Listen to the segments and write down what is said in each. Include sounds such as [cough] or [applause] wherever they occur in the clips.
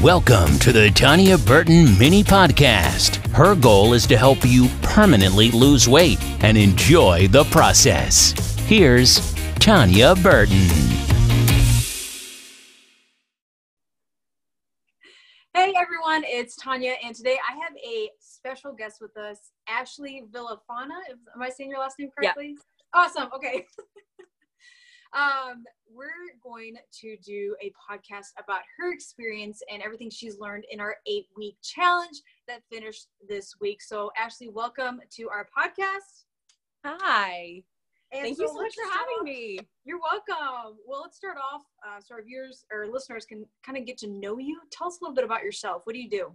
Welcome to the Tanya Burton Mini Podcast. Her goal is to help you permanently lose weight and enjoy the process. Here's Tanya Burton. Hey everyone, it's Tanya, and today I have a special guest with us, Ashley Villafana. Am I saying your last name correctly? Yeah. Awesome. Okay. [laughs] um, we're going to do a podcast about her experience and everything she's learned in our eight week challenge that finished this week. So, Ashley, welcome to our podcast. Hi. And Thank so you so much for having off- me. You're welcome. Well, let's start off uh, so our viewers or listeners can kind of get to know you. Tell us a little bit about yourself. What do you do?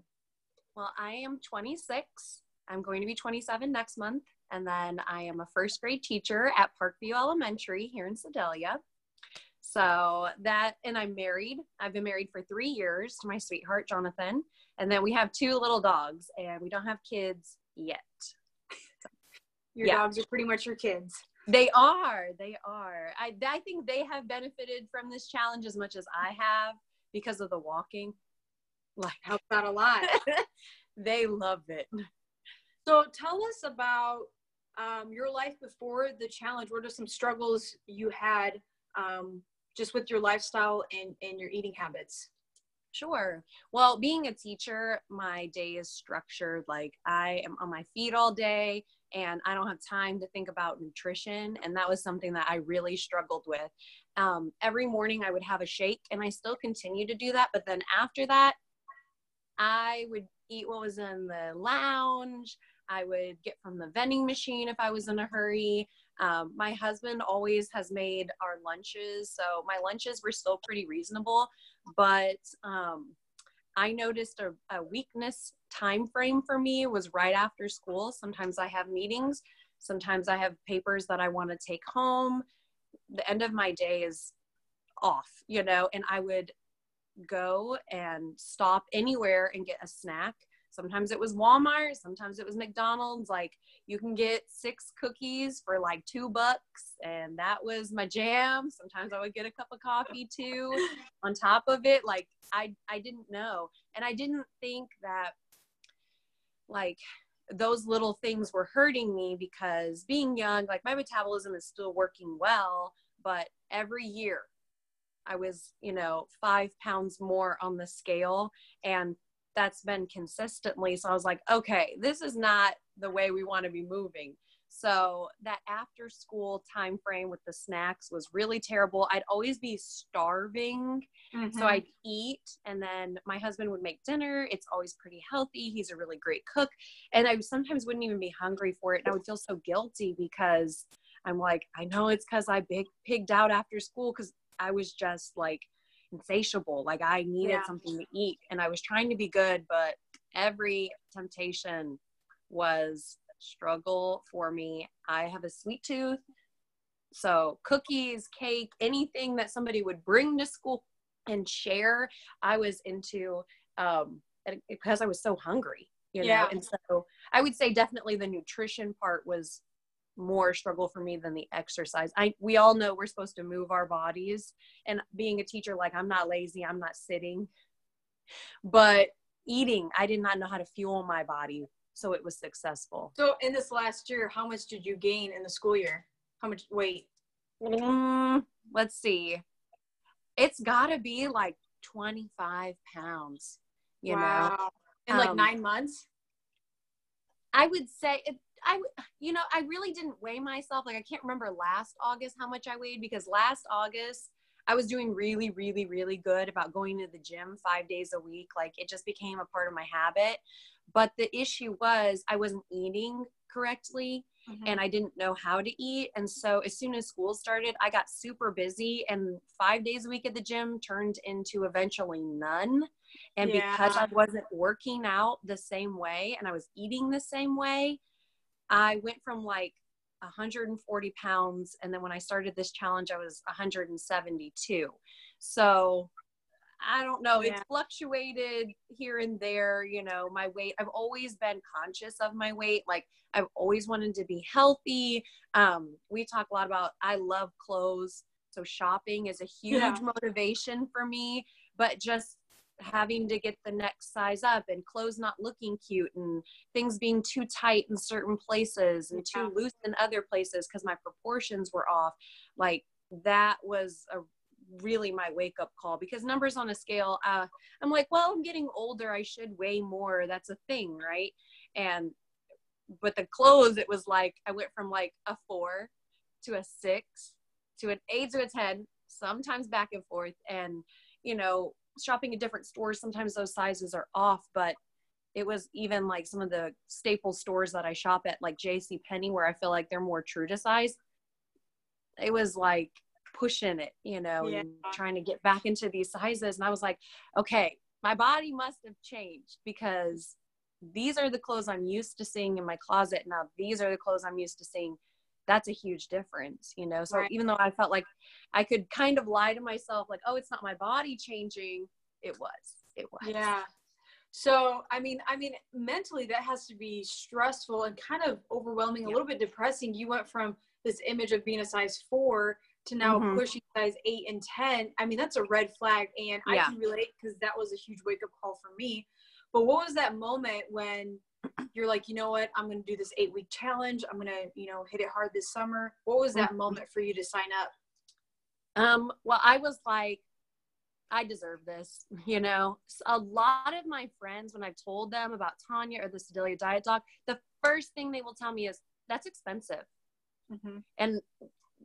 Well, I am 26. I'm going to be 27 next month. And then I am a first grade teacher at Parkview Elementary here in Sedalia. So that, and I'm married. I've been married for three years to my sweetheart, Jonathan. And then we have two little dogs, and we don't have kids yet. Your Yeah. dogs are pretty much your kids. They are. They are. I, I think they have benefited from this challenge as much as I have because of the walking. Like, Helps out a lot. [laughs] they love it. So tell us about um, your life before the challenge. What are some struggles you had um, just with your lifestyle and, and your eating habits? Sure. Well, being a teacher, my day is structured like I am on my feet all day and I don't have time to think about nutrition. And that was something that I really struggled with. Um, every morning I would have a shake and I still continue to do that. But then after that, I would eat what was in the lounge. I would get from the vending machine if I was in a hurry. Um, my husband always has made our lunches. So my lunches were still pretty reasonable but um, I noticed a, a weakness time frame for me was right after school. Sometimes I have meetings, sometimes I have papers that I want to take home. The end of my day is off, you know, and I would go and stop anywhere and get a snack. Sometimes it was Walmart, sometimes it was McDonald's. Like you can get six cookies for like two bucks, and that was my jam. Sometimes I would get a cup of coffee too [laughs] on top of it like i i didn't know and i didn't think that like those little things were hurting me because being young like my metabolism is still working well but every year i was you know five pounds more on the scale and that's been consistently so i was like okay this is not the way we want to be moving so that after school time frame with the snacks was really terrible i'd always be starving so mm-hmm. I'd eat, and then my husband would make dinner. It's always pretty healthy. He's a really great cook. And I sometimes wouldn't even be hungry for it. And I would feel so guilty because I'm like, I know it's because I big, pigged out after school because I was just like insatiable. Like I needed Yeah. something to eat. And I was trying to be good, but every temptation was a struggle for me. I have a sweet tooth. So cookies, cake, anything that somebody would bring to school and share, I was into um, because I was so hungry, you know. Yeah. And so I would say definitely the nutrition part was more struggle for me than the exercise. I we all know we're supposed to move our bodies, and being a teacher, like I'm not lazy, I'm not sitting, but eating, I did not know how to fuel my body, so it was successful. So in this last year, how much did you gain in the school year? How much weight? Mm, let's see. It's got to be like 25 pounds, you know. In like Um, nine months? I would say it, I you know, I really didn't weigh myself. Like I can't remember last August how much I weighed because last August I was doing really, really, really good about going to the gym five days a week. Like it just became a part of my habit. But the issue was I wasn't eating correctly mm-hmm. and I didn't know how to eat. And so as soon as school started, I got super busy and five days a week at the gym turned into eventually none. And because I wasn't working out the same way and I was eating the same way, I went from like 140 pounds. And then when I started this challenge, I was 172. So I don't know. Yeah. It's fluctuated here and there. You know, my weight, I've always been conscious of my weight. Like, I've always wanted to be healthy. Um, we talk a lot about I love clothes. So, shopping is a huge Yeah. motivation for me. But just having to get the next size up and clothes not looking cute and things being too tight in certain places and too loose in other places because my proportions were off like that was a really my wake up call because numbers on a scale uh, i'm like well i'm getting older i should weigh more that's a thing right? And but the clothes it was like i went from like a four to a six to an eight to a ten sometimes back and forth and you know shopping at different stores sometimes those sizes are off but it was even like some of the staple stores that i shop at like jc penney where i feel like they're more true to size it was like pushing it you know yeah. and trying to get back into these sizes and i was like okay my body must have changed because these are the clothes i'm used to seeing in my closet now these are the clothes i'm used to seeing that's a huge difference you know so right. even though i felt like i could kind of lie to myself like oh it's not my body changing it was it was yeah so i mean i mean mentally that has to be stressful and kind of overwhelming yeah. a little bit depressing you went from this image of being a size four to now mm-hmm. pushing size eight and 10 i mean that's a red flag and yeah. i can relate because that was a huge wake up call for me but what was that moment when you're like, you know what, I'm going to do this eight week challenge. I'm going to, you know, hit it hard this summer. What was that mm-hmm. moment for you to sign up? Um, well, I was like, I deserve this, [laughs] you know. A lot of my friends, when I've told them about Tanya or the Sedalia Diet Doc, the first thing they will tell me is that's expensive. Mm-hmm. And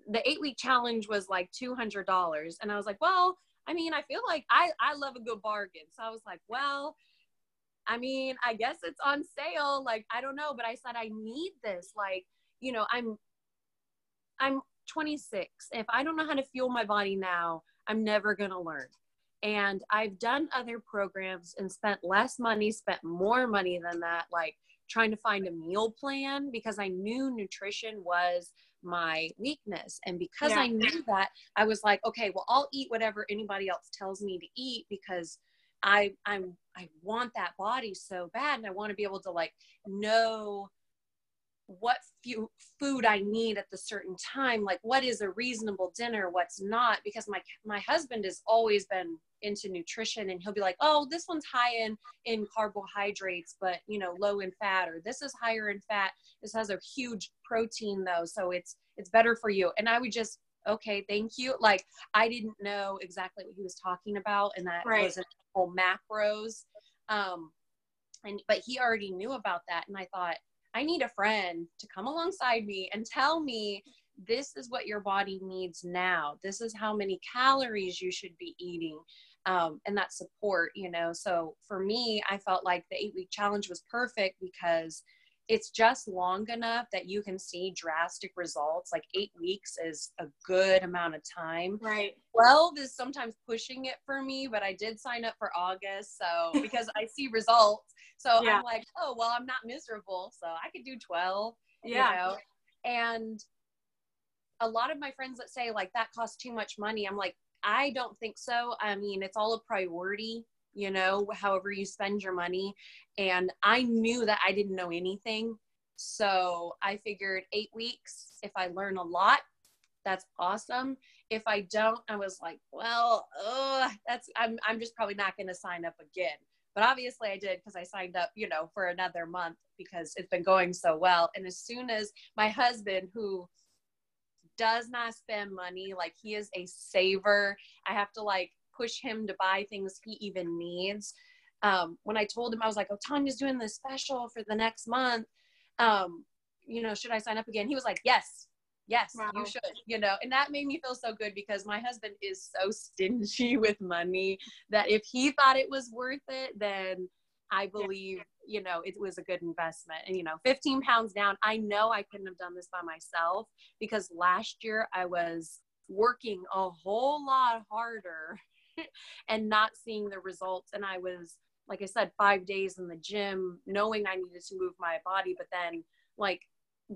the eight week challenge was like $200. And I was like, well, I mean, I feel like I, I love a good bargain. So I was like, well, I mean, I guess it's on sale. Like, I don't know, but I said I need this. Like, you know, I'm I'm 26. If I don't know how to fuel my body now, I'm never going to learn. And I've done other programs and spent less money, spent more money than that, like trying to find a meal plan because I knew nutrition was my weakness. And because yeah. I knew that, I was like, okay, well, I'll eat whatever anybody else tells me to eat because I I'm I want that body so bad and I want to be able to like know what few food I need at the certain time like what is a reasonable dinner what's not because my my husband has always been into nutrition and he'll be like oh this one's high in in carbohydrates but you know low in fat or this is higher in fat this has a huge protein though so it's it's better for you and I would just okay thank you like I didn't know exactly what he was talking about and that right. wasn't whole macros. Um, and but he already knew about that, and I thought I need a friend to come alongside me and tell me this is what your body needs now. This is how many calories you should be eating. Um, and that support, you know. So for me, I felt like the eight week challenge was perfect because it's just long enough that you can see drastic results. Like eight weeks is a good amount of time. Right. 12 is sometimes pushing it for me, but I did sign up for August. So [laughs] because I see results. So yeah. I'm like, oh, well, I'm not miserable. So I could do 12. Yeah. You know? And a lot of my friends that say like that costs too much money, I'm like, I don't think so. I mean, it's all a priority you know, however you spend your money. And I knew that I didn't know anything. So I figured eight weeks, if I learn a lot, that's awesome. If I don't, I was like, well, that's I'm I'm just probably not going to sign up again. But obviously I did because I signed up, you know, for another month because it's been going so well. And as soon as my husband who does not spend money, like he is a saver, I have to like push him to buy things he even needs. Um, when I told him, I was like, oh, Tanya's doing this special for the next month. Um, you know, should I sign up again? He was like, yes, yes, wow. you should, you know, and that made me feel so good because my husband is so stingy [laughs] with money that if he thought it was worth it, then I believe, you know, it was a good investment. And, you know, 15 pounds down, I know I couldn't have done this by myself because last year I was working a whole lot harder [laughs] and not seeing the results. And I was, like I said, five days in the gym, knowing I needed to move my body, but then like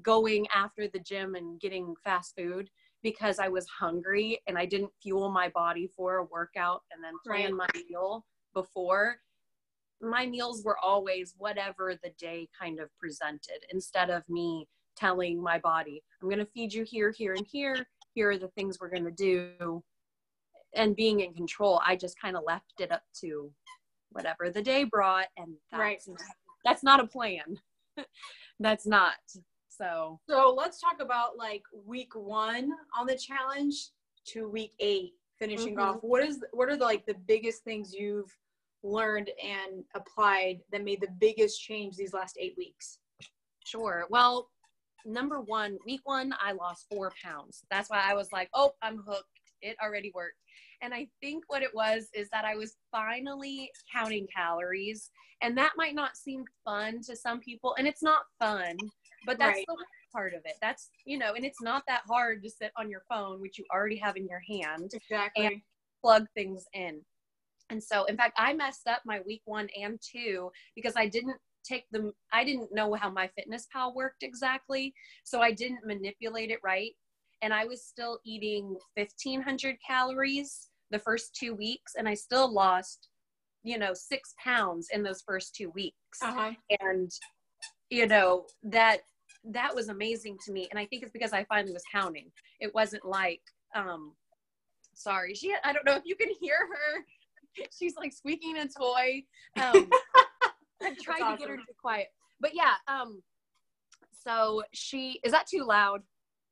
going after the gym and getting fast food because I was hungry and I didn't fuel my body for a workout and then plan right. my meal before. My meals were always whatever the day kind of presented instead of me telling my body, I'm going to feed you here, here, and here. Here are the things we're going to do and being in control i just kind of left it up to whatever the day brought and that's, Right. that's not a plan [laughs] that's not so So let's talk about like week one on the challenge to week eight finishing Mhm. off. What is what are the like the biggest things you've learned and applied that made the biggest change these last eight weeks? Sure. Well, number one, week one, I lost four pounds. That's why I was like, oh, I'm hooked. It already worked. And I think what it was is that I was finally counting calories. And that might not seem fun to some people. And it's not fun, but that's Right. the part of it. That's, you know, and it's not that hard to sit on your phone, which you already have in your hand Exactly. plug things in. And so, in fact, I messed up my week one and two because I didn't take them, I didn't know how MyFitnessPal worked exactly. So I didn't manipulate it right. And I was still eating 1500 calories the first two weeks. And I still lost, you know, six pounds in those first two weeks. Uh-huh. and you know that that was amazing to me and i think it's because i finally was counting. It wasn't like um sorry she i don't know if you can hear her. [laughs] She's like squeaking a toy. Um [laughs] i've tried to get her to be quiet. But yeah um so she is that too loud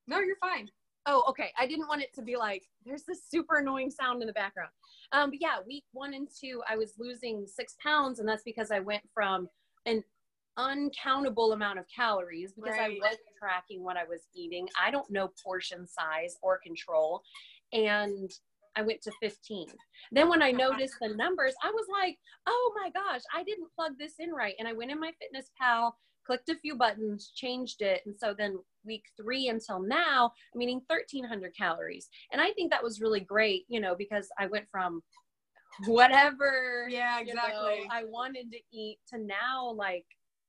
No, you're fine. Oh, okay. I didn't want it to be like there's this super annoying sound in the background. Um, but yeah, week one and two, I was losing six pounds, and that's because I went from an uncountable amount of calories because Right. I wasn't tracking what I was eating. I don't know portion size or control, and I went to 15. Then when I [laughs] noticed the numbers, I was like, oh my gosh, I didn't plug this in right. And I went in my fitness pal, clicked a few buttons, changed it. And so then week three until now, I'm eating 1300 calories. And I think that was really great, you know, because I went from whatever Yeah, you know, exactly. I wanted to eat to now like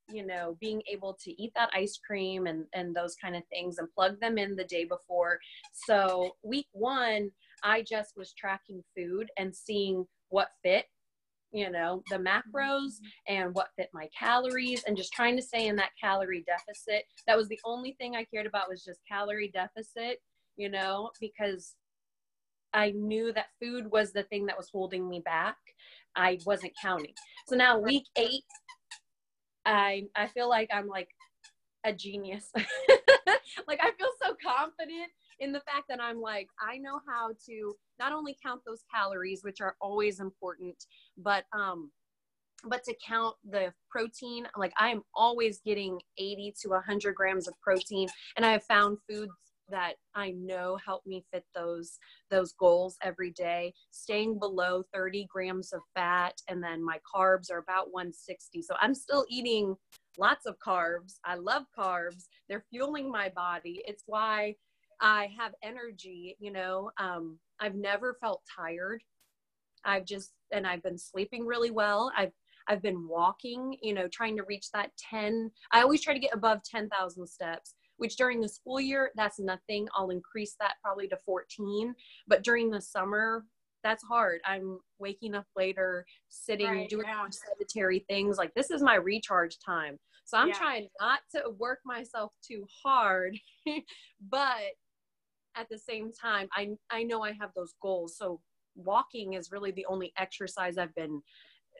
you know being able to eat that ice cream and and those kind of things and plug them in the day before so week one i just was tracking food and seeing what fit you know the mm-hmm. macros and what fit my calories and just trying to stay in that calorie deficit. That was the only thing i cared about was just calorie deficit you know because i knew that food was the thing that was holding me back. I wasn't counting. So now week eight i i feel like i'm like a genius. [laughs] Like i feel so confident in the fact that i'm like i know how to not only count those calories which are always important but um but to count the protein like i am always getting 80 to 100 grams of protein and i have found foods that i know help me fit those those goals every day. Staying below 30 grams of fat and then my carbs are about 160 so i'm still eating lots of carbs. I love carbs. They're fueling my body. It's why i have energy you know um, i've never felt tired i've just and i've been sleeping really well i've I've been walking, you know, trying to reach that 10. I always try to get above 10,000 steps, which during the school year, that's nothing. I'll increase that probably to 14. But during the summer, that's hard. I'm waking up later, sitting, Right, doing yeah. sedentary things. Like this is my recharge time. So I'm Yeah. trying not to work myself too hard, [laughs] but at the same time, I I know I have those goals. So walking is really the only exercise I've been,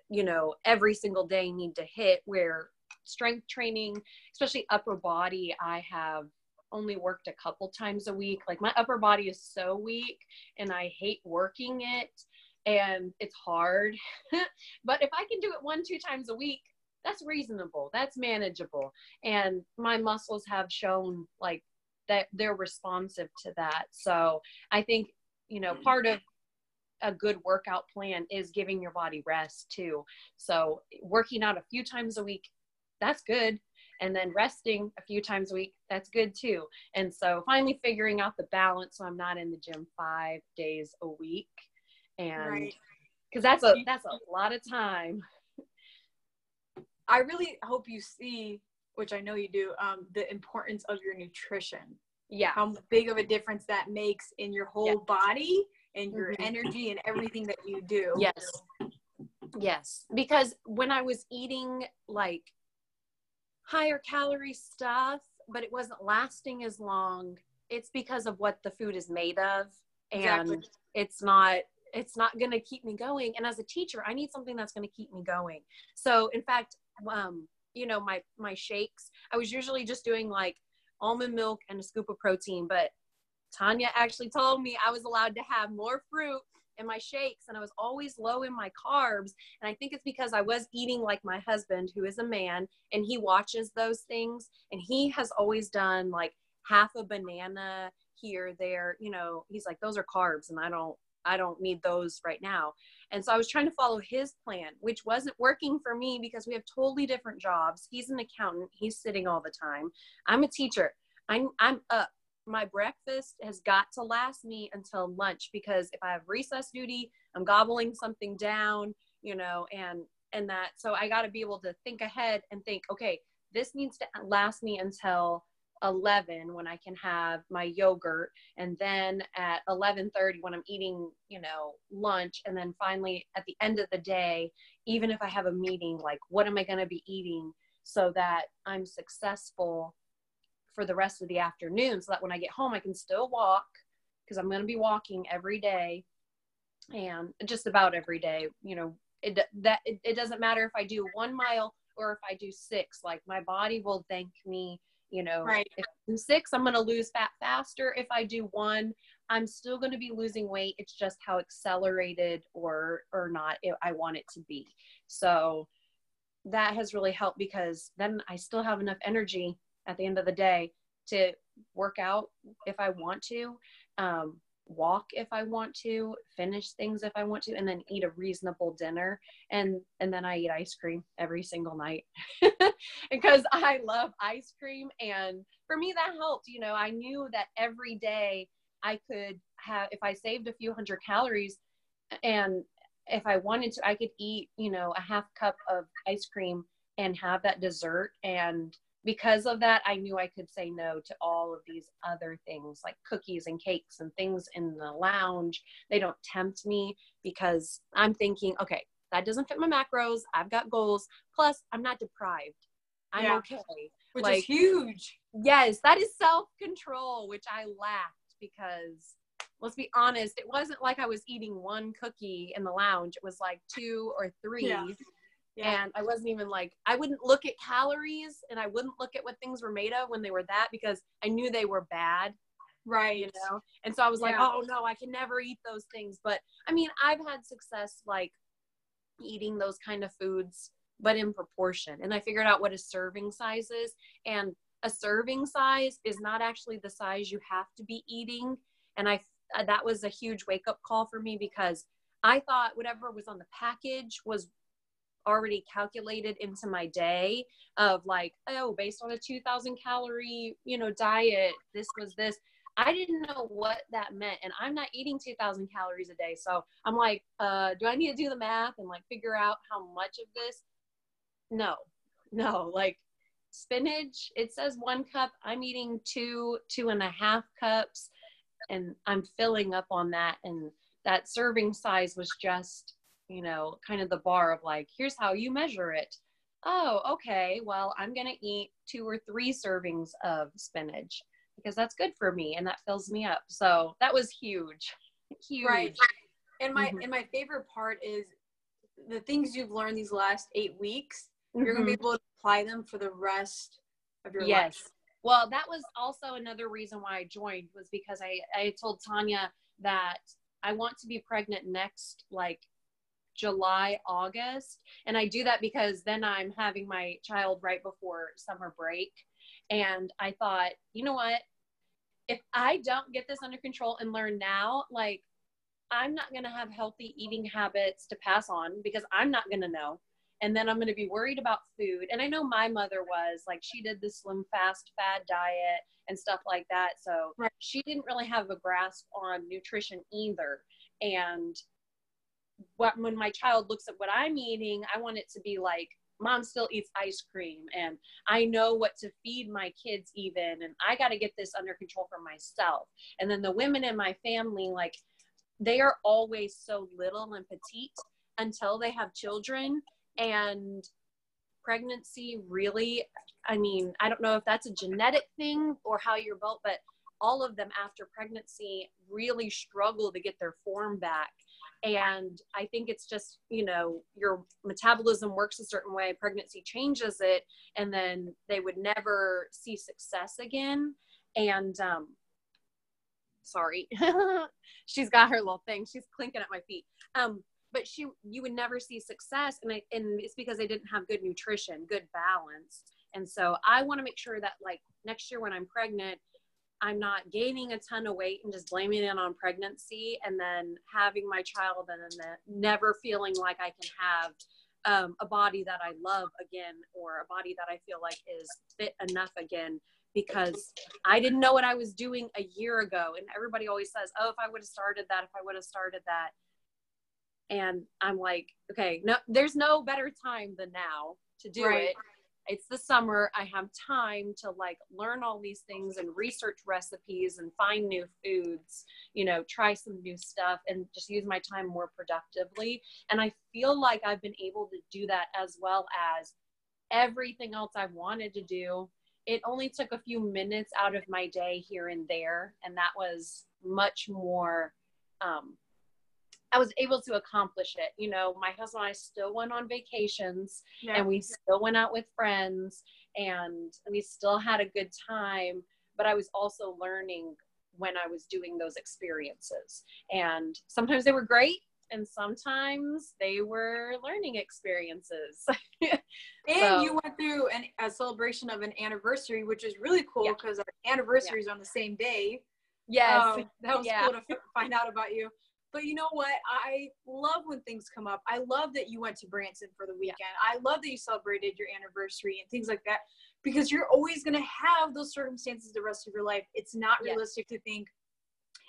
you know, every single day need to hit where strength training, especially upper body, I have only worked a couple times a week. Like my upper body is so weak and I hate working it and it's hard. [laughs] but if I can do it one, two times a week, that's reasonable. That's manageable. And my muscles have shown like that they're responsive to that. So I think, you know, mm-hmm. part of a good workout plan is giving your body rest too. So working out a few times a week, that's good. And then resting a few times a week, that's good too. And so finally figuring out the balance so I'm not in the gym five days a week. And Right. because that's a that's a lot of time. I really hope you see, which I know you do, um, the importance of your nutrition. Yeah. How big of a difference that makes in your whole Yeah. body and your Mhm. energy and everything that you do. Yes. Yes. Because when I was eating like higher calorie stuff, but it wasn't lasting as long, it's because of what the food is made of. And Exactly. it's not it's not going to keep me going and as a teacher i need something that's going to keep me going so in fact um you know my my shakes. I was usually just doing like almond milk and a scoop of protein but tanya actually told me i was allowed to have more fruit in my shakes and i was always low in my carbs and i think it's because i was eating like my husband who is a man and he watches those things and he has always done like half a banana here there you know he's like those are carbs and i don't I don't need those right now. And so I was trying to follow his plan, which wasn't working for me because we have totally different jobs. He's an accountant, he's sitting all the time. I'm a teacher. I'm I'm up. My breakfast has got to last me until lunch because if I have recess duty, I'm gobbling something down, you know, and and that so I got to be able to think ahead and think, okay, this needs to last me until 11 when I can have my yogurt and then at 11:30 when I'm eating, you know, lunch and then finally at the end of the day, even if I have a meeting, like what am I going to be eating so that I'm successful for the rest of the afternoon so that when I get home I can still walk because I'm going to be walking every day and just about every day, you know, it that it, it doesn't matter if I do 1 mile or if I do 6, like my body will thank me you know right. if I do six i'm going to lose fat faster. If i do one i'm still going to be losing weight. It's just how accelerated or or not it, i want it to be. So that has really helped because then i still have enough energy at the end of the day to work out if i want to. Um, walk if I want to, finish things if I want to, and then eat a reasonable dinner. And and then I eat ice cream every single night [laughs] because I love ice cream. And for me, that helped. You know, I knew that every day I could have, if I saved a few hundred calories, and if I wanted to, I could eat, you know, a half cup of ice cream and have that dessert and because of that, I knew I could say no to all of these other things like cookies and cakes and things in the lounge. They don't tempt me because I'm thinking, okay, that doesn't fit my macros. I've got goals. Plus, I'm not deprived. I'm yeah. okay. Which like, is huge. Yes, that is self control, which I lacked because let's be honest, it wasn't like I was eating one cookie in the lounge. It was like two or three. Yeah. Yeah. And I wasn't even like, I wouldn't look at calories and I wouldn't look at what things were made of when they were that because I knew they were bad. Right. You know? And so I was like, oh no, I can never eat those things. But I mean, I've had success like eating those kind of foods, but in proportion. And I figured out what a serving size is. And a serving size is not actually the size you have to be eating. And I, that was a huge wake up call for me because I thought whatever was on the package was already calculated into my day of like, oh, based on a 2000 calorie, you know, diet, this was this. I didn't know what that meant. And I'm not eating 2000 calories a day. So I'm like, uh, do I need to do the math and like figure out how much of this? No, no, like spinach, it says one cup. I'm eating two, two and a half cups and I'm filling up on that. And that serving size was just you know, kind of the bar of like, here's how you measure it. Oh, okay. Well, I'm going to eat two or three servings of spinach because that's good for me and that fills me up. So that was huge. [laughs] huge. Right. And my mm-hmm. and my favorite part is the things you've learned these last 8 weeks, mm-hmm. you're going to be able to apply them for the rest of your yes. life. Yes. Well, that was also another reason why I joined was because I I told Tanya that I want to be pregnant next like July, August. And I do that because then I'm having my child right before summer break. And I thought, you know what? If I don't get this under control and learn now, like I'm not going to have healthy eating habits to pass on because I'm not going to know. And then I'm going to be worried about food. And I know my mother was like, she did the slim, fast, fad diet and stuff like that. So right. she didn't really have a grasp on nutrition either. And what when my child looks at what I'm eating, I want it to be like mom still eats ice cream and I know what to feed my kids even and I got to get this under control for myself. And then the women in my family like they are always so little and petite until they have children and pregnancy really I mean, I don't know if that's a genetic thing or how you're built, but all of them after pregnancy really struggle to get their form back and i think it's just you know your metabolism works a certain way pregnancy changes it and then they would never see success again. And um sorry. [laughs] She's got her little thing. She's clinking at my feet. Um but she you would never see success. And I, and it's because they didn't have good nutrition good balance. And so i want to make sure that like next year when i'm pregnant I'm not gaining a ton of weight and just blaming it on pregnancy and then having my child and then never feeling like I can have um, a body that I love again or a body that I feel like is fit enough again because I didn't know what I was doing a year ago. And everybody always says, oh, if I would have started that, if I would have started that. And I'm like, okay, no, there's no better time than now to do right. it it's the summer i have time to like learn all these things and research recipes and find new foods you know try some new stuff and just use my time more productively. And i feel like i've been able to do that as well as everything else i've wanted to do. It only took a few minutes out of my day here and there and that was much more um, I was able to accomplish it. You know, my husband and I still went on vacations yeah. and we still went out with friends and we still had a good time. But I was also learning when I was doing those experiences. And sometimes they were great and sometimes they were learning experiences. [laughs] and so, you went through an, a celebration of an anniversary, which is really cool because yeah. our anniversaries yeah. on the same day. Yes. Um, that was yeah. cool to find out about you. But you know what? I love when things come up. I love that you went to Branson for the weekend. I love that you celebrated your anniversary and things like that because you're always going to have those circumstances the rest of your life. It's not realistic to think,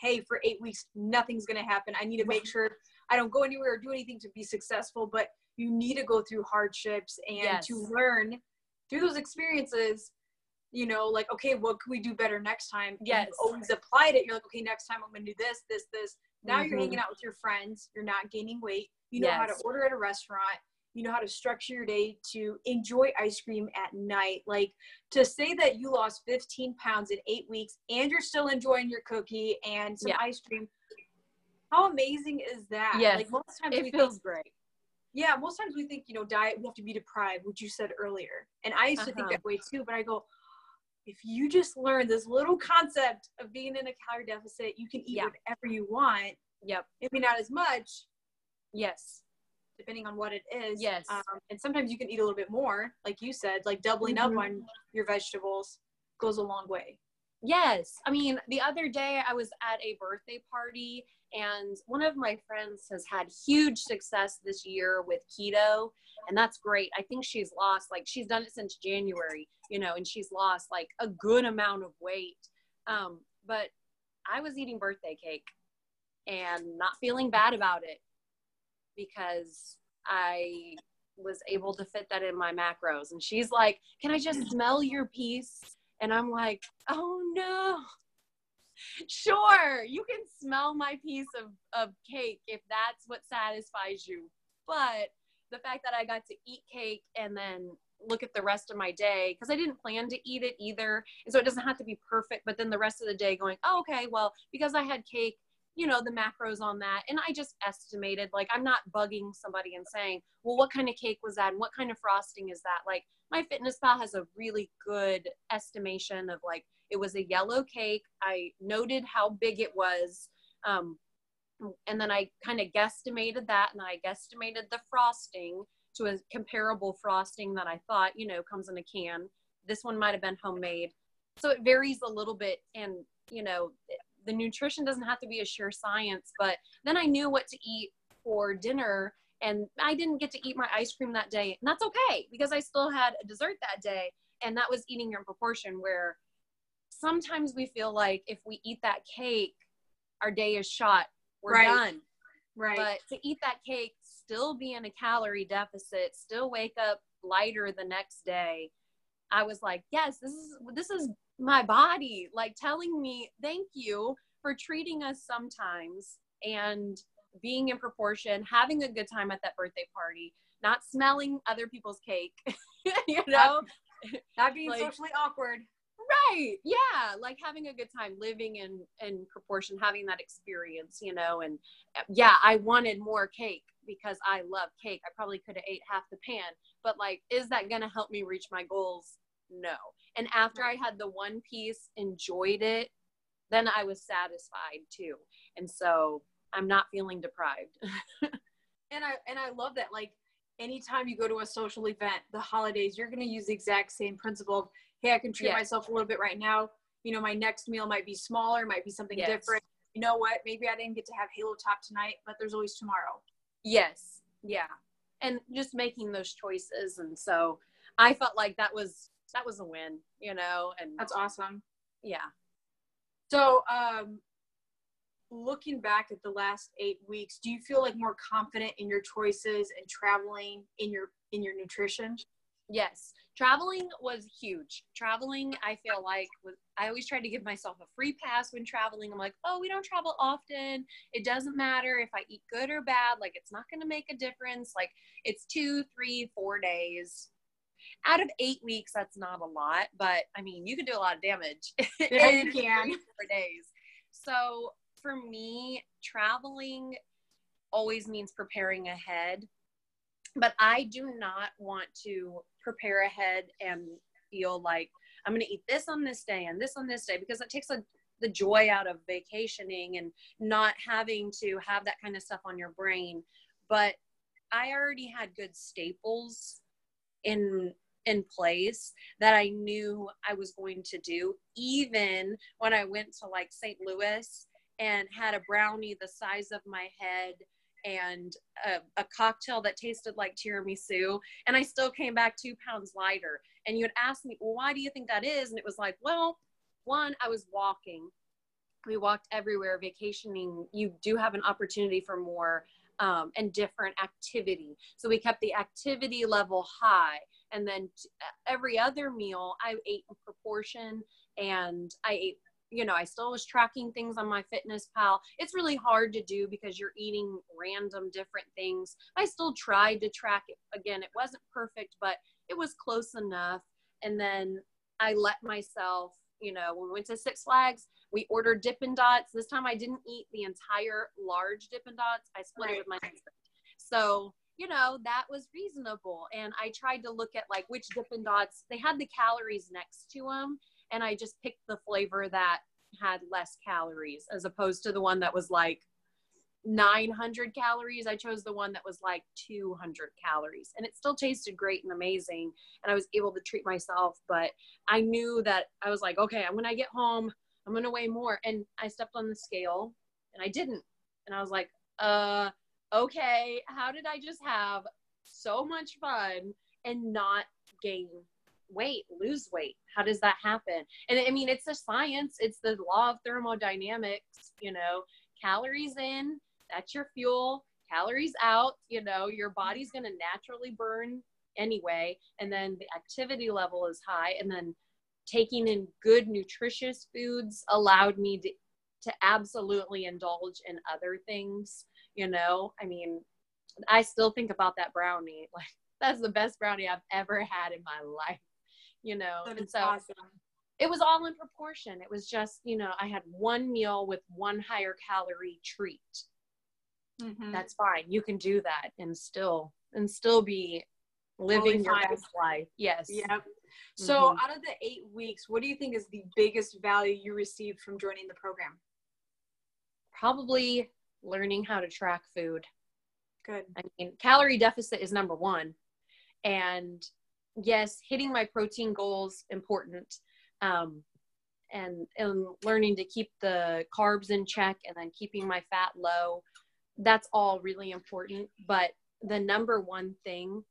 hey, for eight weeks, nothing's going to happen. I need to make sure I don't go anywhere or do anything to be successful. But you need to go through hardships and yes. to learn through those experiences you know, like, okay, what can we do better next time? Yes. You've always applied it. You're like, okay, next time I'm going to do this, this, this. Now mm-hmm. you're hanging out with your friends. You're not gaining weight. You know yes. how to order at a restaurant. You know how to structure your day to enjoy ice cream at night. Like to say that you lost 15 pounds in eight weeks and you're still enjoying your cookie and some yeah. ice cream. How amazing is that? Yes. Like most times it feels think, great. Yeah, most times we think, you know, diet, we have to be deprived, which you said earlier. And I used uh-huh. to think uh-huh. that way too, but I go, if you just learn this little concept of being in a calorie deficit, you can eat yeah. whatever you want. Yep. Maybe not as much. Yes. Depending on what it is. Yes. Um, and sometimes you can eat a little bit more, like you said, like doubling mm-hmm. up on your vegetables goes a long way. Yes. I mean, the other day I was at a birthday party and one of my friends has had huge success this year with keto and that's great. I think she's lost like she's done it since January, you know, and she's lost like a good amount of weight. Um, but I was eating birthday cake and not feeling bad about it because I was able to fit that in my macros. And she's like, Can I just smell your piece? And I'm like, Oh no. Sure, you can smell my piece of, of cake if that's what satisfies you. But the fact that I got to eat cake and then look at the rest of my day because I didn't plan to eat it either. And so it doesn't have to be perfect, but then the rest of the day going, oh, okay, well, because I had cake, you know, the macros on that. And I just estimated, like, I'm not bugging somebody and saying, well, what kind of cake was that? And what kind of frosting is that? Like, MyFitnessPal has a really good estimation of like, it was a yellow cake. I noted how big it was. Um, and then I kind of guesstimated that, and I guesstimated the frosting to a comparable frosting that I thought, you know, comes in a can. This one might have been homemade. So it varies a little bit, and, you know, the nutrition doesn't have to be a sure science, but then I knew what to eat for dinner and I didn't get to eat my ice cream that day. And that's okay because I still had a dessert that day and that was eating in proportion where sometimes we feel like if we eat that cake, our day is shot we're right. done. Right. But to eat that cake, still be in a calorie deficit, still wake up lighter the next day. I was like, yes, this is this is my body like telling me thank you for treating us sometimes and being in proportion, having a good time at that birthday party, not smelling other people's cake, [laughs] you know, not, being like, socially awkward. Right. Yeah. Like having a good time living in in proportion having that experience you know and uh, yeah i wanted more cake because i love cake. I probably could have ate half the pan but like is that going to help me reach my goals? No. And after i had the one piece enjoyed it then i was satisfied too. And so i'm not feeling deprived. [laughs] And i and i love that like anytime you go to a social event the holidays you're going to use the exact same principle of hey, I can treat yes. myself a little bit right now. You know, my next meal might be smaller, might be something yes. different. You know what? Maybe I didn't get to have Halo Top tonight, but there's always tomorrow. Yes. Yeah. And just making those choices. And so I felt like that was that was a win, you know, and that's awesome. Yeah. So um looking back at the last eight weeks, do you feel like more confident in your choices and traveling in your in your nutrition? Yes traveling was huge. Traveling, I feel like was I always try to give myself a free pass when traveling. I'm like, oh, we don't travel often. It doesn't matter if I eat good or bad. Like it's not going to make a difference. Like it's two, three, four days. Out of eight weeks, that's not a lot, but I mean, you can do a lot of damage. [laughs] Yeah, you can. For days. So for me, traveling always means preparing ahead but I do not want to prepare ahead and feel like I'm going to eat this on this day and this on this day because it takes a, the joy out of vacationing and not having to have that kind of stuff on your brain. But I already had good staples in in place that I knew I was going to do even when I went to like St. Louis and had a brownie the size of my head and a, a, cocktail that tasted like tiramisu and i still came back two pounds lighter. And you had asked me well why do you think that is? And it was like well one i was walking. We walked everywhere vacationing. You do have an opportunity for more um, and different activity. So we kept the activity level high. And then every other meal i ate in proportion and i ate you know, I still was tracking things on MyFitnessPal. It's really hard to do because you're eating random different things. I still tried to track it. Again, it wasn't perfect, but it was close enough. And then I let myself, you know, when we went to Six Flags, we ordered Dippin' Dots. This time I didn't eat the entire large Dippin' Dots. I split right. it with my husband. So, you know, that was reasonable. And I tried to look at like which Dippin' Dots, they had the calories next to them and I just picked the flavor that had less calories as opposed to the one that was like 900 calories. I chose the one that was like 200 calories and it still tasted great and amazing. And I was able to treat myself, but I knew that I was like, okay, when I get home, I'm going to weigh more. And I stepped on the scale and I didn't. And I was like, uh, okay, how did I just have so much fun and not gain weight, lose weight? How does that happen? And I mean, it's a science, it's the law of thermodynamics, you know, calories in, that's your fuel, calories out, you know, your body's going to naturally burn anyway. And then the activity level is high. And then taking in good, nutritious foods allowed me to, to absolutely indulge in other things, you know, I mean, I still think about that brownie. [laughs] Like, that's the best brownie I've ever had in my life you know and so awesome. it was all in proportion. It was just you know i had one meal with one higher calorie treat. Mm-hmm. that's fine. You can do that and still and still be living your best life. Yes. Yep. So mm-hmm. out of the eight weeks what do you think is the biggest value you received from joining the program? Probably learning how to track food. Good. I mean calorie deficit is number one. And yes, hitting my protein goals important, um, and and learning to keep the carbs in check, and then keeping my fat low. That's all really important. But the number one thing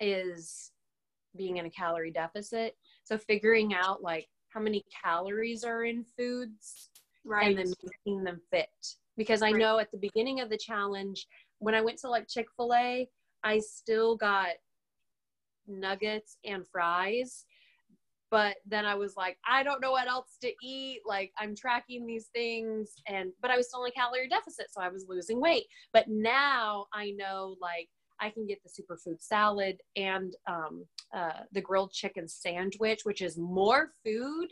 is being in a calorie deficit. So figuring out like how many calories are in foods, right, and then making them fit. Because I right. know at the beginning of the challenge, when I went to like Chick Fil A, I still got nuggets and fries but then i was like i don't know what else to eat. Like i'm tracking these things and but i was still in a calorie deficit so i was losing weight. But now i know like i can get the superfood salad and um, uh, the grilled chicken sandwich, which is more food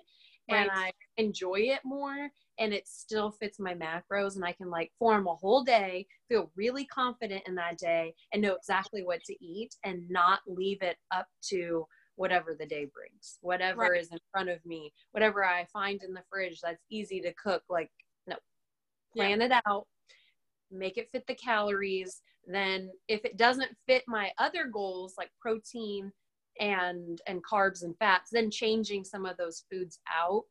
and I enjoy it more and it still fits my macros and I can like form a whole day, feel really confident in that day and know exactly what to eat and not leave it up to whatever the day brings, whatever right. is in front of me, whatever I find in the fridge that's easy to cook. Like, no, plan yeah. it out, make it fit the calories. Then, if it doesn't fit my other goals like protein and and carbs and fats, then changing some of those foods out.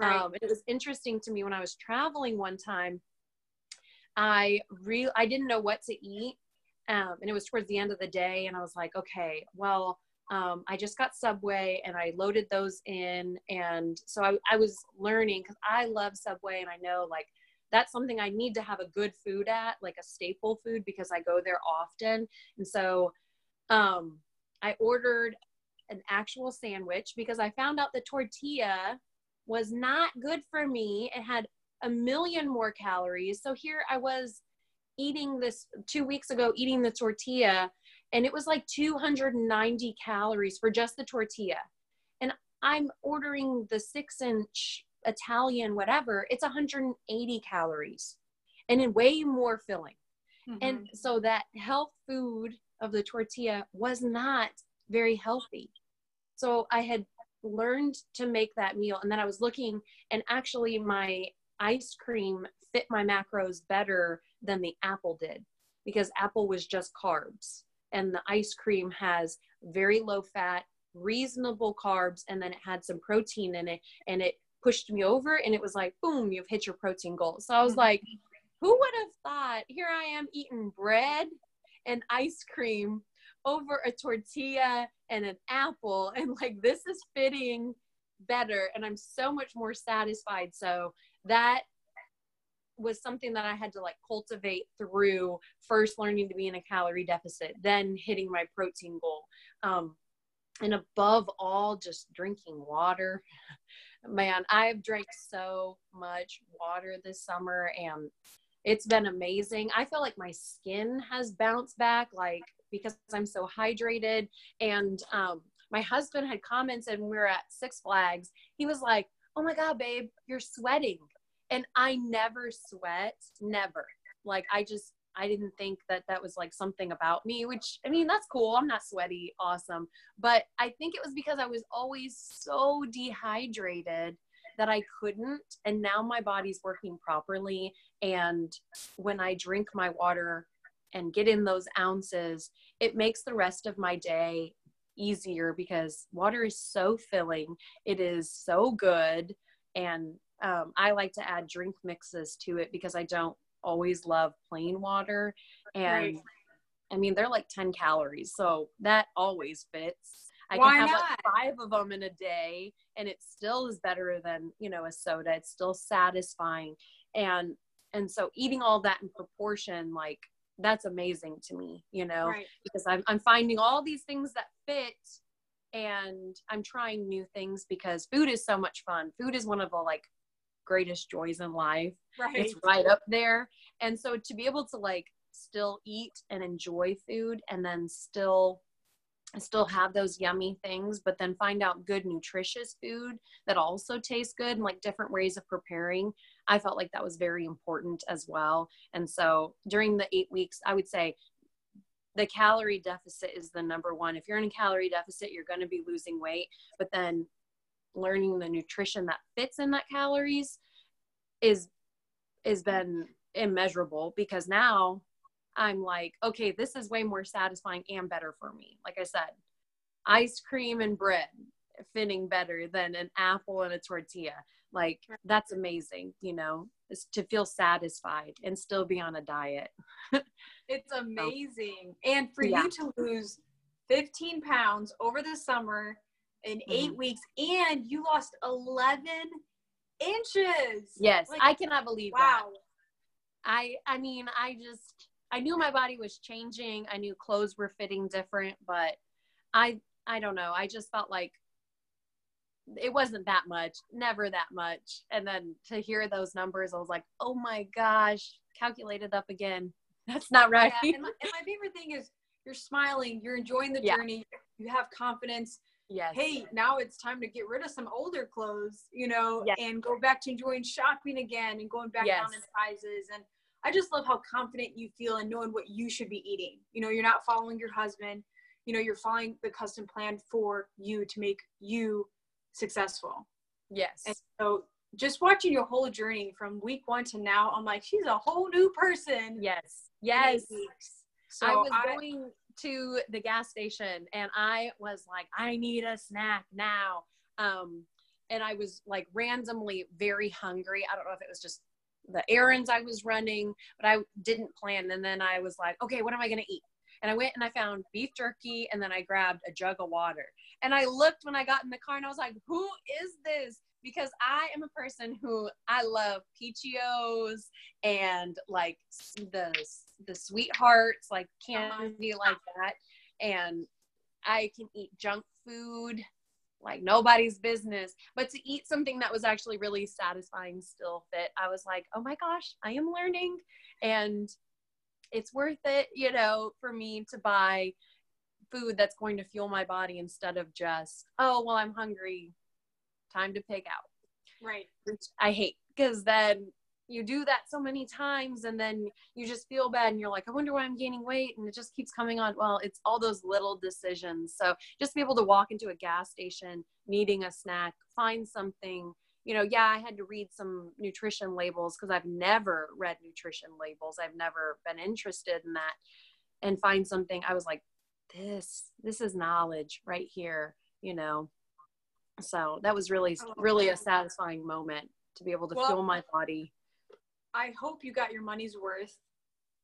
Right. Um, it was interesting to me when I was traveling one time. I real I didn't know what to eat, um, and it was towards the end of the day, and I was like, okay, well um, I just got Subway and I loaded those in. And so I, I was learning because I love Subway and I know like that's something I need to have a good food at, like a staple food because I go there often. And so um, I ordered an actual sandwich because I found out the tortilla was not good for me. It had a million more calories. So here I was eating this two weeks ago, eating the tortilla and it was like 290 calories for just the tortilla. And I'm ordering the six inch Italian, whatever, it's 180 calories and in way more filling. Mm-hmm. And so that health food of the tortilla was not very healthy. So I had learned to make that meal and then I was looking and actually my ice cream fit my macros better than the apple did because apple was just carbs and the ice cream has very low fat reasonable carbs and then it had some protein in it and it pushed me over and it was like boom you've hit your protein goal so i was mm-hmm. like who would have thought here i am eating bread and ice cream over a tortilla and an apple [laughs] and like this is fitting better and i'm so much more satisfied so that was something that I had to like cultivate through first learning to be in a calorie deficit, then hitting my protein goal. Um, and above all, just drinking water. [laughs] Man, I've drank so much water this summer and it's been amazing. I feel like my skin has bounced back, like because I'm so hydrated. And um, my husband had commented when we were at Six Flags, he was like, Oh my God, babe, you're sweating and I never sweat, never. Like I just I didn't think that that was like something about me, which I mean, that's cool. I'm not sweaty, awesome. But I think it was because I was always so dehydrated that I couldn't. And now my body's working properly. And when I drink my water and get in those ounces, it makes the rest of my day easier because water is so filling, it is so good. And um, I like to add drink mixes to it because I don't always love plain water. And right. I mean, they're like 10 calories. So that always fits. I Why can have not? like five of them in a day and it still is better than, you know, a soda. It's still satisfying. And, and so eating all that in proportion, like that's amazing to me, you know, right. because I'm, I'm finding all these things that fit and I'm trying new things because food is so much fun. Food is one of the like greatest joys in life. Right. It's right up there. And so to be able to like still eat and enjoy food and then still still have those yummy things but then find out good nutritious food that also tastes good and like different ways of preparing i felt like that was very important as well. And so during the eight weeks i would say the calorie deficit is the number one. If you're in a calorie deficit you're going to be losing weight but then learning the nutrition that fits in that calories is is been immeasurable because now I'm like, okay, this is way more satisfying and better for me. Like I said, ice cream and bread fitting better than an apple and a tortilla. Like that's amazing, you know, is to feel satisfied and still be on a diet. it's [laughs] amazing. And for yeah. you to lose 15 pounds over the summer in mm-hmm. eight weeks and you lost 11 inches. Yes, like, I cannot believe wow. that. I I mean, I just I knew my body was changing. I knew clothes were fitting different, but I I don't know. I just felt like it wasn't that much, never that much. And then to hear those numbers, I was like, "Oh my gosh, calculated up again. [laughs] That's not right." Yeah, and, my, and my favorite thing is you're smiling, you're enjoying the Yeah. journey, you have confidence. Yes. Hey, now it's time to get rid of some older clothes, you know, Yes. and go back to enjoying shopping again and going back down in sizes. And I just love how confident you feel and knowing what you should be eating. You know, you're not following your husband, you know, you're following the custom plan for you to make you successful. Yes. And so just watching your whole journey from week one to now, I'm like, she's a whole new person. yes. Yes. So I was going to the gas station and I was like, I need a snack now. Um, and I was like randomly very hungry. I don't know if it was just the errands I was running, but I didn't plan. And then I was like, okay, what am I going to eat? And I went and I found beef jerky and then I grabbed a jug of water. And I looked when I got in the car and I was like, who is this? Because I am a person who I love Peachios and like the the sweethearts, like candy like that. And I can eat junk food like nobody's business. But to eat something that was actually really satisfying still fit, I was like, oh my gosh, I am learning. And it's worth it, you know, for me to buy food that's going to fuel my body instead of just, oh, well, I'm hungry. Time to pick out right. which I hate because then you do that so many times and then you just feel bad and you're like, I wonder why I'm gaining weight and it just keeps coming on. Well, it's all those little decisions. So just be able to walk into a gas station needing a snack, find something. You know, yeah, I had to read some nutrition labels because I've never read nutrition labels. I've never been interested in that and find something. I was like, this, this is knowledge right here, you know so that was really really a satisfying moment to be able to Well- fuel my body I hope you got your money's worth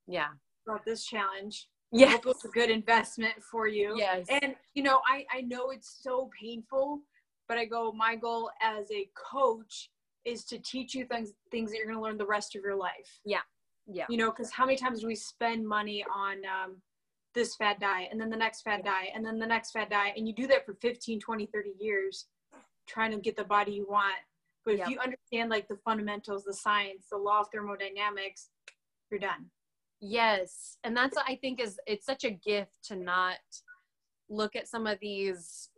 yeah About this challenge. I yes hope it was a good investment for you. yes And you know, I I know it's so painful, but I go my goal as a coach is to teach you things things that you're going to learn the rest of your life. yeah Yeah. You know, cuz how many times do we spend money on um this fad diet and then the next fad diet and then the next fad diet and you do that for 15, 20, 30 years trying to get the body you want. But Yep. if you understand like the fundamentals, the science, the law of thermodynamics, you're done. yes and that's what i think is it's such a gift to not look at some of these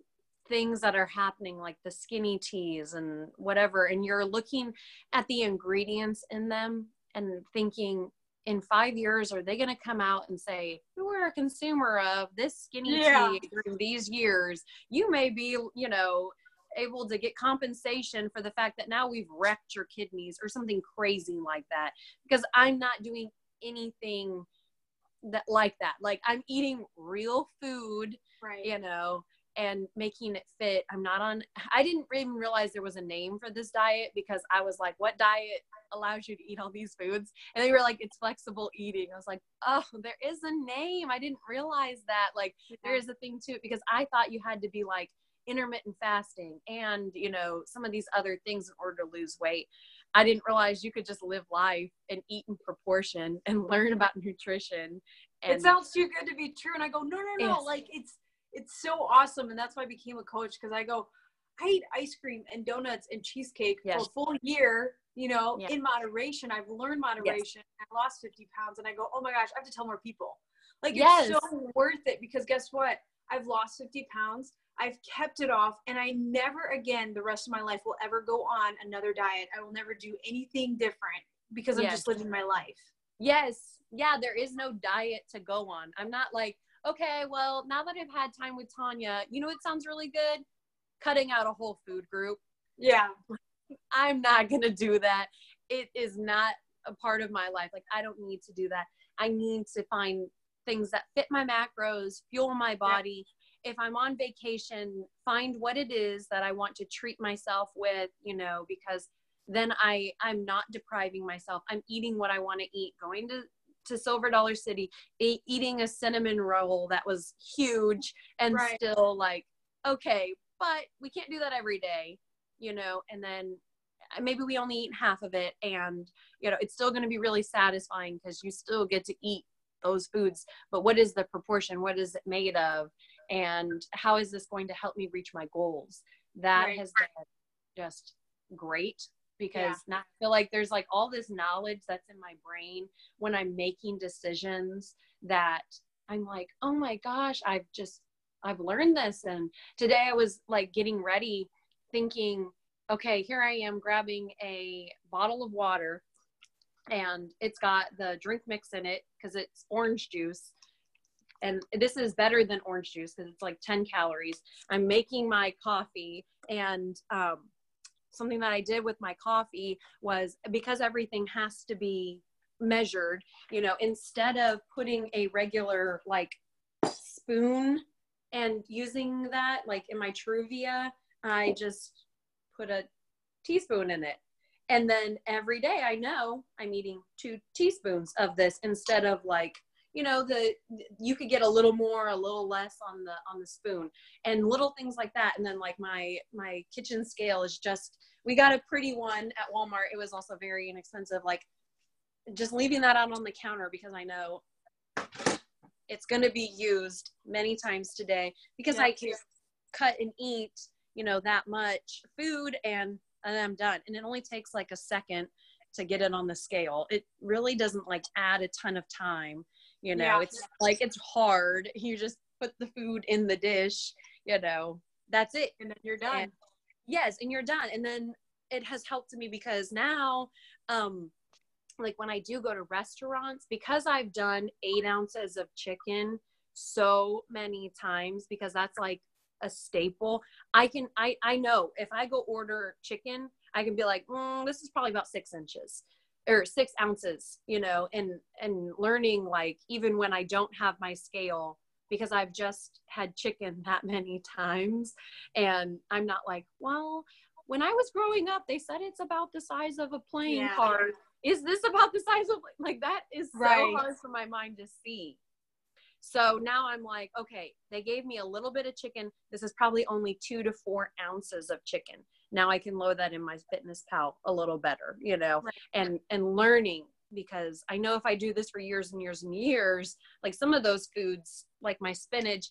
things that are happening like the skinny teas and whatever and you're looking at the ingredients in them and thinking in five years are they going to come out and say you were a consumer of this skinny Yeah. tea during these years you may be you know able to get compensation for the fact that now we've wrecked your kidneys or something crazy like that. Because i'm not doing anything that like that. Like i'm eating real food Right. you know and making it fit. I'm not on i didn't even realize there was a name for this diet because i was like what diet allows you to eat all these foods? And they were like it's flexible eating. I was like oh there is a name. I didn't realize that. Like there is a thing to it because i thought you had to be like intermittent fasting and you know some of these other things in order to lose weight i didn't realize you could just live life and eat in proportion [laughs] and learn about nutrition and it sounds too good to be true and i go no no no Yes. like it's it's so awesome and that's why i became a coach because i go i eat ice cream and donuts and cheesecake for a full year you know Yeah. in moderation i've learned moderation i lost 50 pounds and i go oh my gosh i have to tell more people like Yes. it's so worth it because guess what i've lost 50 pounds i've kept it off and i never again the rest of my life will ever go on another diet i will never do anything different because i'm Yes. just living my life Yes. Yeah, there is no diet to go on. I'm not like, okay, well, now that I've had time with Tanya, you know it sounds really good? Cutting out a whole food group. yeah I'm not going to do that. It is not a part of my life. Like, I don't need to do that. I need to find things that fit my macros, fuel my body. If I'm on vacation, find what it is that I want to treat myself with, you know, because then I I'm not depriving myself. I'm eating what I want to eat. Going to to Silver Dollar City, e- eating a cinnamon roll that was huge and Right. still like okay, but we can't do that every day, you know, and then uh, maybe we only eat half of it and you know, it's still going to be really satisfying because you still get to eat those foods, but what is the proportion? What is it made of? And how is this going to help me reach my goals? That Right. has been just great because now I feel like there's like all this knowledge that's in my brain when I'm making decisions that I'm like, oh my gosh, I've just, I've learned this. And today I was like getting ready thinking, okay, here I am grabbing a bottle of water and it's got the drink mix in it because it's orange juice. And this is better than orange juice because it's like 10 calories. I'm making my coffee and um, something that I did with my coffee was because everything has to be measured, you know, instead of putting a regular like spoon and using that like in my Truvia, I just put a teaspoon in it. And then every day I know I'm eating two teaspoons of this instead of like, you know, the you could get a little more, a little less on the on the spoon and little things like that. And then like my my kitchen scale is just we got a pretty one at Walmart. It was also very inexpensive. Like just leaving that out on the counter because I know it's going to be used many times today because yeah. I can cut and eat, you know, that much food and, and I'm done. And it only takes like a second to get it on the scale. It really doesn't like add a ton of time. You know, yeah. it's like it's hard. [laughs] You just put the food in the dish, you know, that's it. And then you're done. And, yes, and you're done. And then it has helped me because now um like when I do go to restaurants, because I've done eight ounces of chicken so many times, because that's like a staple, I can, I, I know if I go order chicken, I can be like, mm, this is probably about six inches or six ounces, you know, and, and learning like, even when I don't have my scale, because I've just had chicken [laughs] that many times and I'm not like, well, when I was growing up, they said it's about the size of a playing yeah. card is this about the size of like that is so right. hard for my mind to see so now i'm like okay they gave me a little bit of chicken. This is probably only two to four ounces of chicken. Now i can load that in my fitness pal a little better you know right. and and learning because i know if i do this for years and years and years like some of those foods like my spinach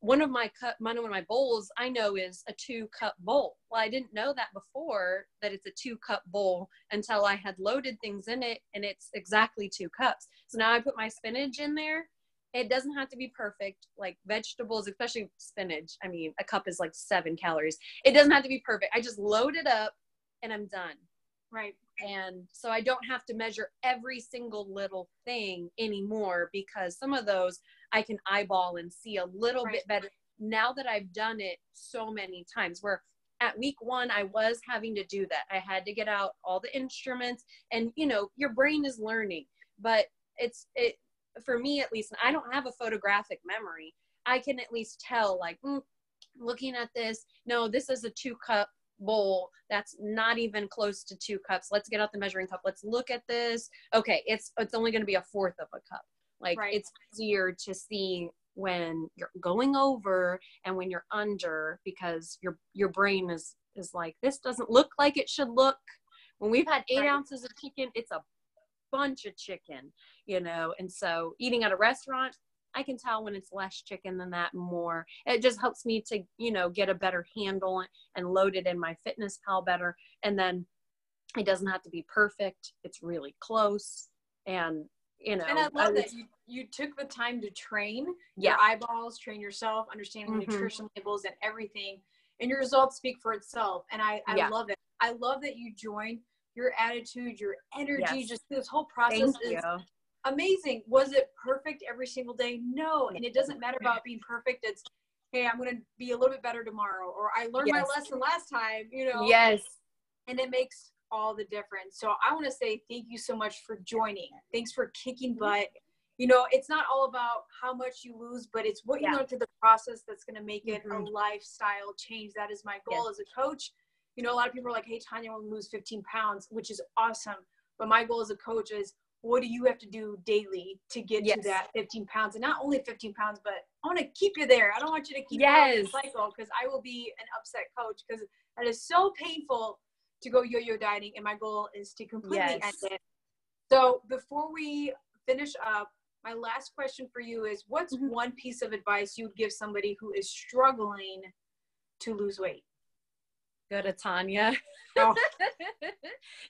one of my cup one of my bowls i know is a two cup bowl. Well i didn't know that before that it's a two cup bowl until i had loaded things in it and it's exactly two cups. So now i put my spinach in there it doesn't have to be perfect like vegetables especially spinach. I mean a cup is like seven calories. It doesn't have to be perfect. I just load it up and i'm done. Right. And so i don't have to measure every single little thing anymore because some of those I can eyeball and see a little right. bit better now that I've done it so many times where at week one I was having to do that. I had to get out all the instruments and you know, your brain is learning, but it's it for me at least, I don't have a photographic memory. I can at least tell like mm, looking at this, no, this is a two cup bowl that's not even close to two cups let's get out the measuring cup let's look at this okay it's it's only going to be a fourth of a cup like right. it's easier to see when you're going over and when you're under because your your brain is is like this doesn't look like it should look. When we've had eight right. ounces of chicken, it's a bunch of chicken, you know. And so eating at a restaurant, I can tell when it's less chicken than that more. It just helps me to, you know, get a better handle and load it in MyFitnessPal better. And then it doesn't have to be perfect. It's really close. And you know and i love I that you, you took the time to train yeah. your eyeballs train yourself understanding mm-hmm. nutrition labels and everything and your results speak for itself and i i yeah. love it i love that you joined your attitude your energy yes. just this whole process Thank is you. amazing was it perfect every single day no and it doesn't matter about being perfect it's hey i'm going to be a little bit better tomorrow or i learned yes. my lesson last time you know yes and it makes all the difference. So I want to say thank you so much for joining. Thanks for kicking butt. You know, it's not all about how much you lose, but it's what you yeah. learn through the process that's going to make it mm-hmm. a lifestyle change. That is my goal yes. as a coach. You know, a lot of people are like, hey, Tanya, I want to lose 15 pounds, which is awesome. But my goal as a coach is what do you have to do daily to get yes. to that 15 pounds? And not only 15 pounds, but I want to keep you there. I don't want you to keep yes. cycle because I will be an upset coach because that is so painful to go yo-yo dieting and my goal is to completely yes. end it so before we finish up my last question for you is what's mm-hmm. one piece of advice you would give somebody who is struggling to lose weight go to tanya oh.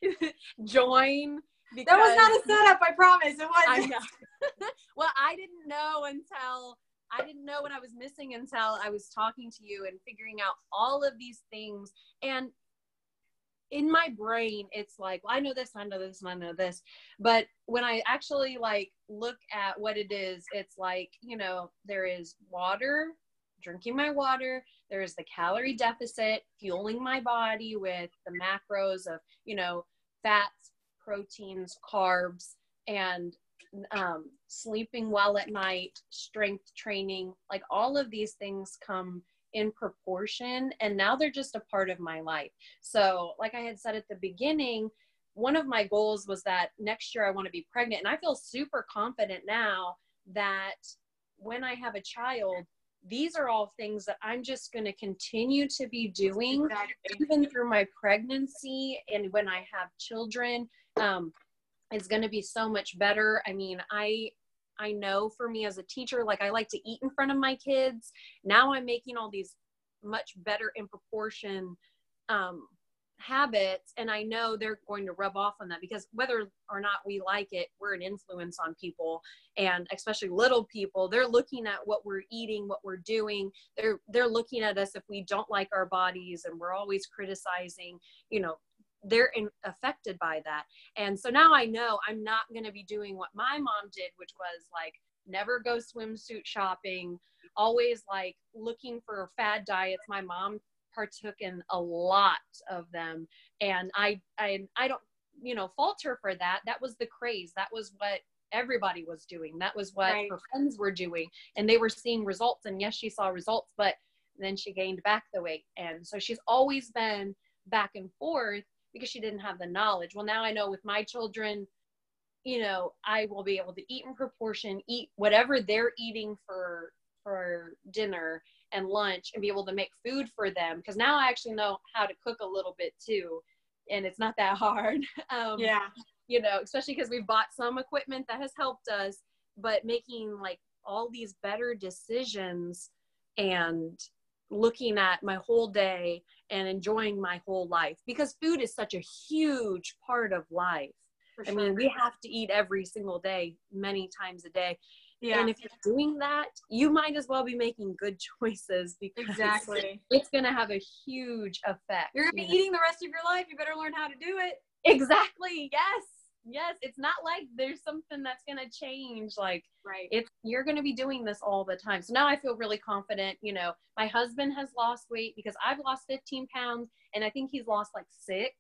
[laughs] join that was not a setup, I promise. It was. I know. [laughs] well, I didn't know until I didn't know what I was missing until I was talking to you and figuring out all of these things. And in my brain, it's like, well, I know this, I know this, and I know this. But when I actually like look at what it is, it's like, you know, there is water, drinking my water, there is the calorie deficit, fueling my body with the macros of, you know, fats, proteins, carbs, and um, sleeping well at night, strength training, like all of these things come in proportion and now they're just a part of my life. So, like I had said at the beginning, one of my goals was that next year I want to be pregnant and I feel super confident now that when I have a child, these are all things that I'm just going to continue to be doing even through my pregnancy and when I have children. Um, it's going to be so much better. I mean, I I know for me as a teacher, like I like to eat in front of my kids. Now I'm making all these much better in proportion um, habits, and I know they're going to rub off on that because whether or not we like it, we're an influence on people, and especially little people. They're looking at what we're eating, what we're doing. They're they're looking at us if we don't like our bodies, and we're always criticizing. You know, they're in, affected by that. And so now I know I'm not going to be doing what my mom did, which was like never go swimsuit shopping, always like looking for fad diets. My mom partook in a lot of them and I I I don't you know falter for that. That was the craze. That was what everybody was doing. That was what right. her friends were doing and they were seeing results and yes she saw results but then she gained back the weight and so she's always been back and forth because she didn't have the knowledge. Well, now I know with my children, you know, I will be able to eat in proportion, eat whatever they're eating for for dinner and lunch and be able to make food for them because now I actually know how to cook a little bit too and it's not that [laughs] hard. Um, yeah. You know, especially because we've bought some equipment that has helped us, but making like all these better decisions and looking at my whole day and enjoying my whole life because food is such a huge part of life. Sure. I mean, we have to eat every single day, many times a day. Yeah. And if you're doing that, you might as well be making good [laughs] choices because exactly it's going to have a huge effect. You're going to be eating the rest of your life. You better learn how to do it. Exactly. Yes yes it's not like there's something that's going to change like right it's you're going to be doing this all the time so now i feel really confident you know my husband has lost weight because i've lost 15 pounds and i think he's lost like six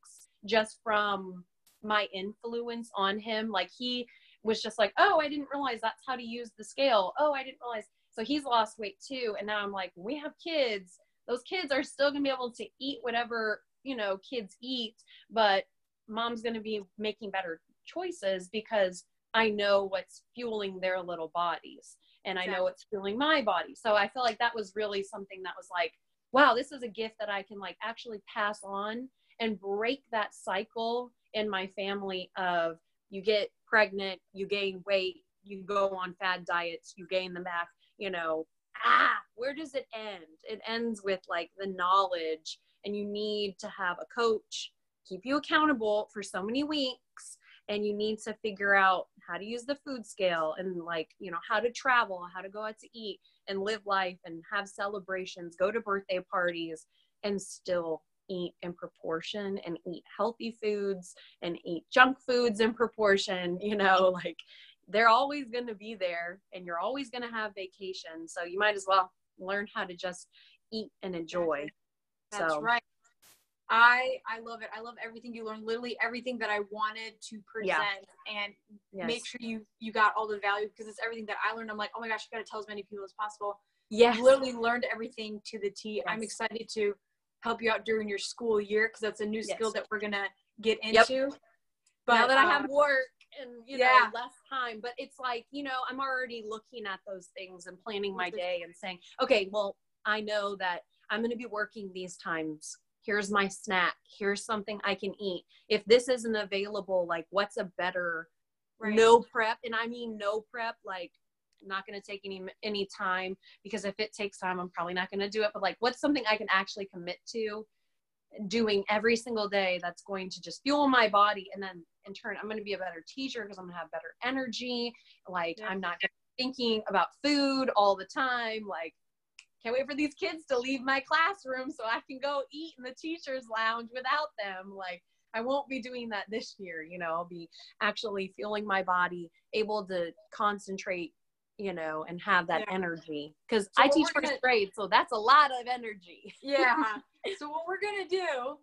just from my influence on him like he was just like oh i didn't realize that's how to use the scale. Oh i didn't realize. So he's lost weight too and now i'm like we have kids. Those kids are still going to be able to eat whatever you know kids eat but mom's going to be making better choices because I know what's fueling their little bodies and I know what's fueling my body. So I feel like that was really something that was like, wow, this is a gift that I can like actually pass on and break that cycle in my family of you get pregnant, you gain weight, you go on fad diets, you gain them back, you know, ah, where does it end? It ends with like the knowledge and you need to have a coach keep you accountable for so many weeks and you need to figure out how to use the food scale and like you know how to travel how to go out to eat and live life and have celebrations go to birthday parties and still eat in proportion and eat healthy foods and eat junk foods in proportion [laughs] you know like they're always going to be there and you're always going to have vacation so you might as well learn how to just eat and enjoy that's so. right I I love it. I love everything you learned. Literally everything that I wanted to present yeah. and yes. make sure you you got all the value because it's everything that I learned. I'm like, oh my gosh, I gotta tell as many people as possible. Yeah, literally learned everything to the T. Yes. I'm excited to help you out during your school year because that's a new yes. skill that we're gonna get into. Yep. But now that um, I have work and you know yeah. less time, but it's like you know I'm already looking at those things and planning my day and saying, okay, well I know that I'm going to be working these times here's my snack here's something i can eat if this isn't available like what's a better right. no prep and i mean no prep like not going to take any any time because if it takes time i'm probably not going to do it. But like what's something i can actually commit to doing every single day that's going to just fuel my body and then in turn i'm going to be a better teacher because i'm going to have better energy. Like yeah. i'm not thinking about food all the time. Like can't wait for these kids to leave my classroom so i can go eat in the teachers lounge without them. Like i won't be doing that this year you know? I'll be actually feeling my body able to concentrate you know and have that yeah. energy because so i teach first gonna... grade so that's a lot of energy [laughs] yeah so what we're gonna do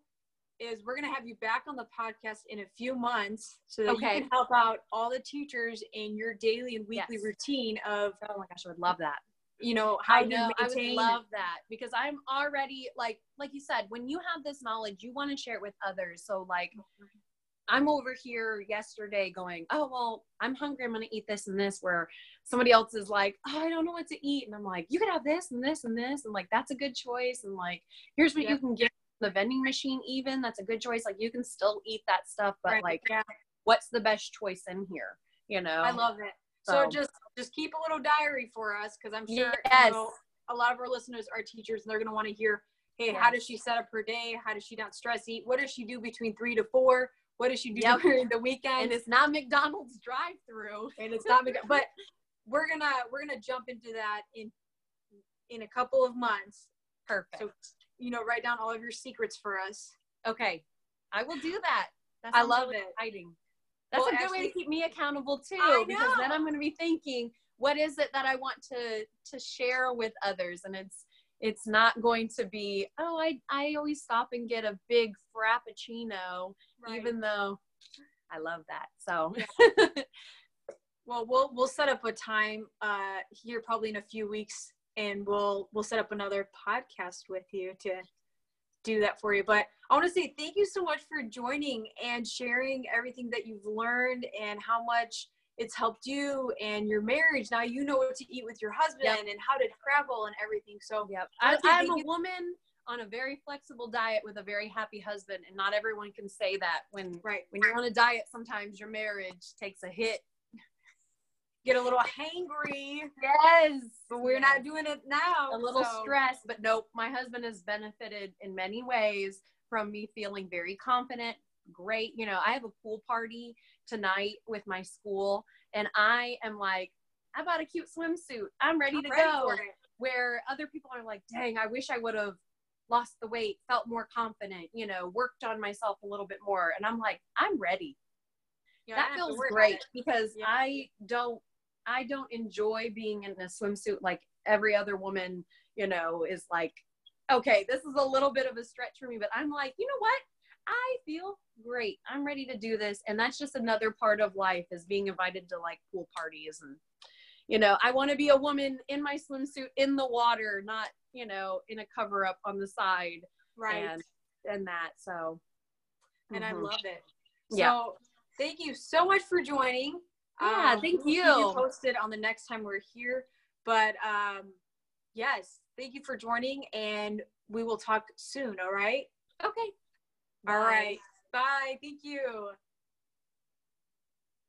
is we're gonna have you back on the podcast in a few months so that okay. you can help out all the teachers in your daily and weekly yes. routine of oh my gosh, I would love that. You know, how I know I would love that because I'm already like like you said, when you have this knowledge, you want to share it with others. So like I'm over here yesterday going, oh well, I'm hungry. I'm gonna eat this and this. Where somebody else is like, oh, I don't know what to eat, and I'm like, you could have this and this and this, and like that's a good choice. And like, here's what you can get the vending machine even that's a good choice like you can still eat that stuff but right. like yeah. what's the best choice in here you know i love it so, so just just keep a little diary for us because i'm sure yes. you know, a lot of our listeners are teachers and they're going to want to hear hey yes. how does she set up her day how does she not stress eat what does she do between three to four what does she do yep. [laughs] during the weekend and it's not mcdonald's drive through and it's not but we're gonna we're gonna jump into that in in a couple of months perfect so you know, write down all of your secrets for us. Okay. I will do that. that I love it. Exciting. That's well, a good actually, way to keep me accountable too, because then I'm going to be thinking, what is it that I want to to share with others? And it's it's not going to be, oh, I I always stop and get a big frappuccino, right. even though I love that. So. Yeah. [laughs] well, we'll we'll set up a time uh, here probably in a few weeks and we'll we'll set up another podcast with you to do that for you. But I want to say thank you so much for joining and sharing everything that you've learned and how much it's helped you and your marriage. Now you know what to eat with your husband yep. and how to travel and everything. So yep. I, I'm a woman on a very flexible diet with a very happy husband and not everyone can say that when right when you're on a diet sometimes your marriage takes a hit get a little hangry. Yes. But we're yes. not doing it now. A little so. stressed, but nope. My husband has benefited in many ways from me feeling very confident. Great. You know, I have a pool party tonight with my school, and I am like, I bought a cute swimsuit. I'm ready I'm to ready go. Where other people are like, dang, I wish I would have lost the weight, felt more confident, you know, worked on myself a little bit more. And I'm like, I'm ready. Yeah, that feels great because yeah. I don't I don't enjoy being in a swimsuit like every other woman, you know, is like, okay, this is a little bit of a stretch for me, but I'm like, you know what? I feel great. I'm ready to do this. And that's just another part of life is being invited to like pool parties and you know, I want to be a woman in my swimsuit in the water, not, you know, in a cover up on the side. Right. And, and that. So and mm-hmm. I love it. So yeah. thank you so much for joining. Yeah, um, thank you. you. Posted on the next time we're here, but um, yes, thank you for joining, and we will talk soon. All right. Okay. All Bye. right. Bye. Thank you.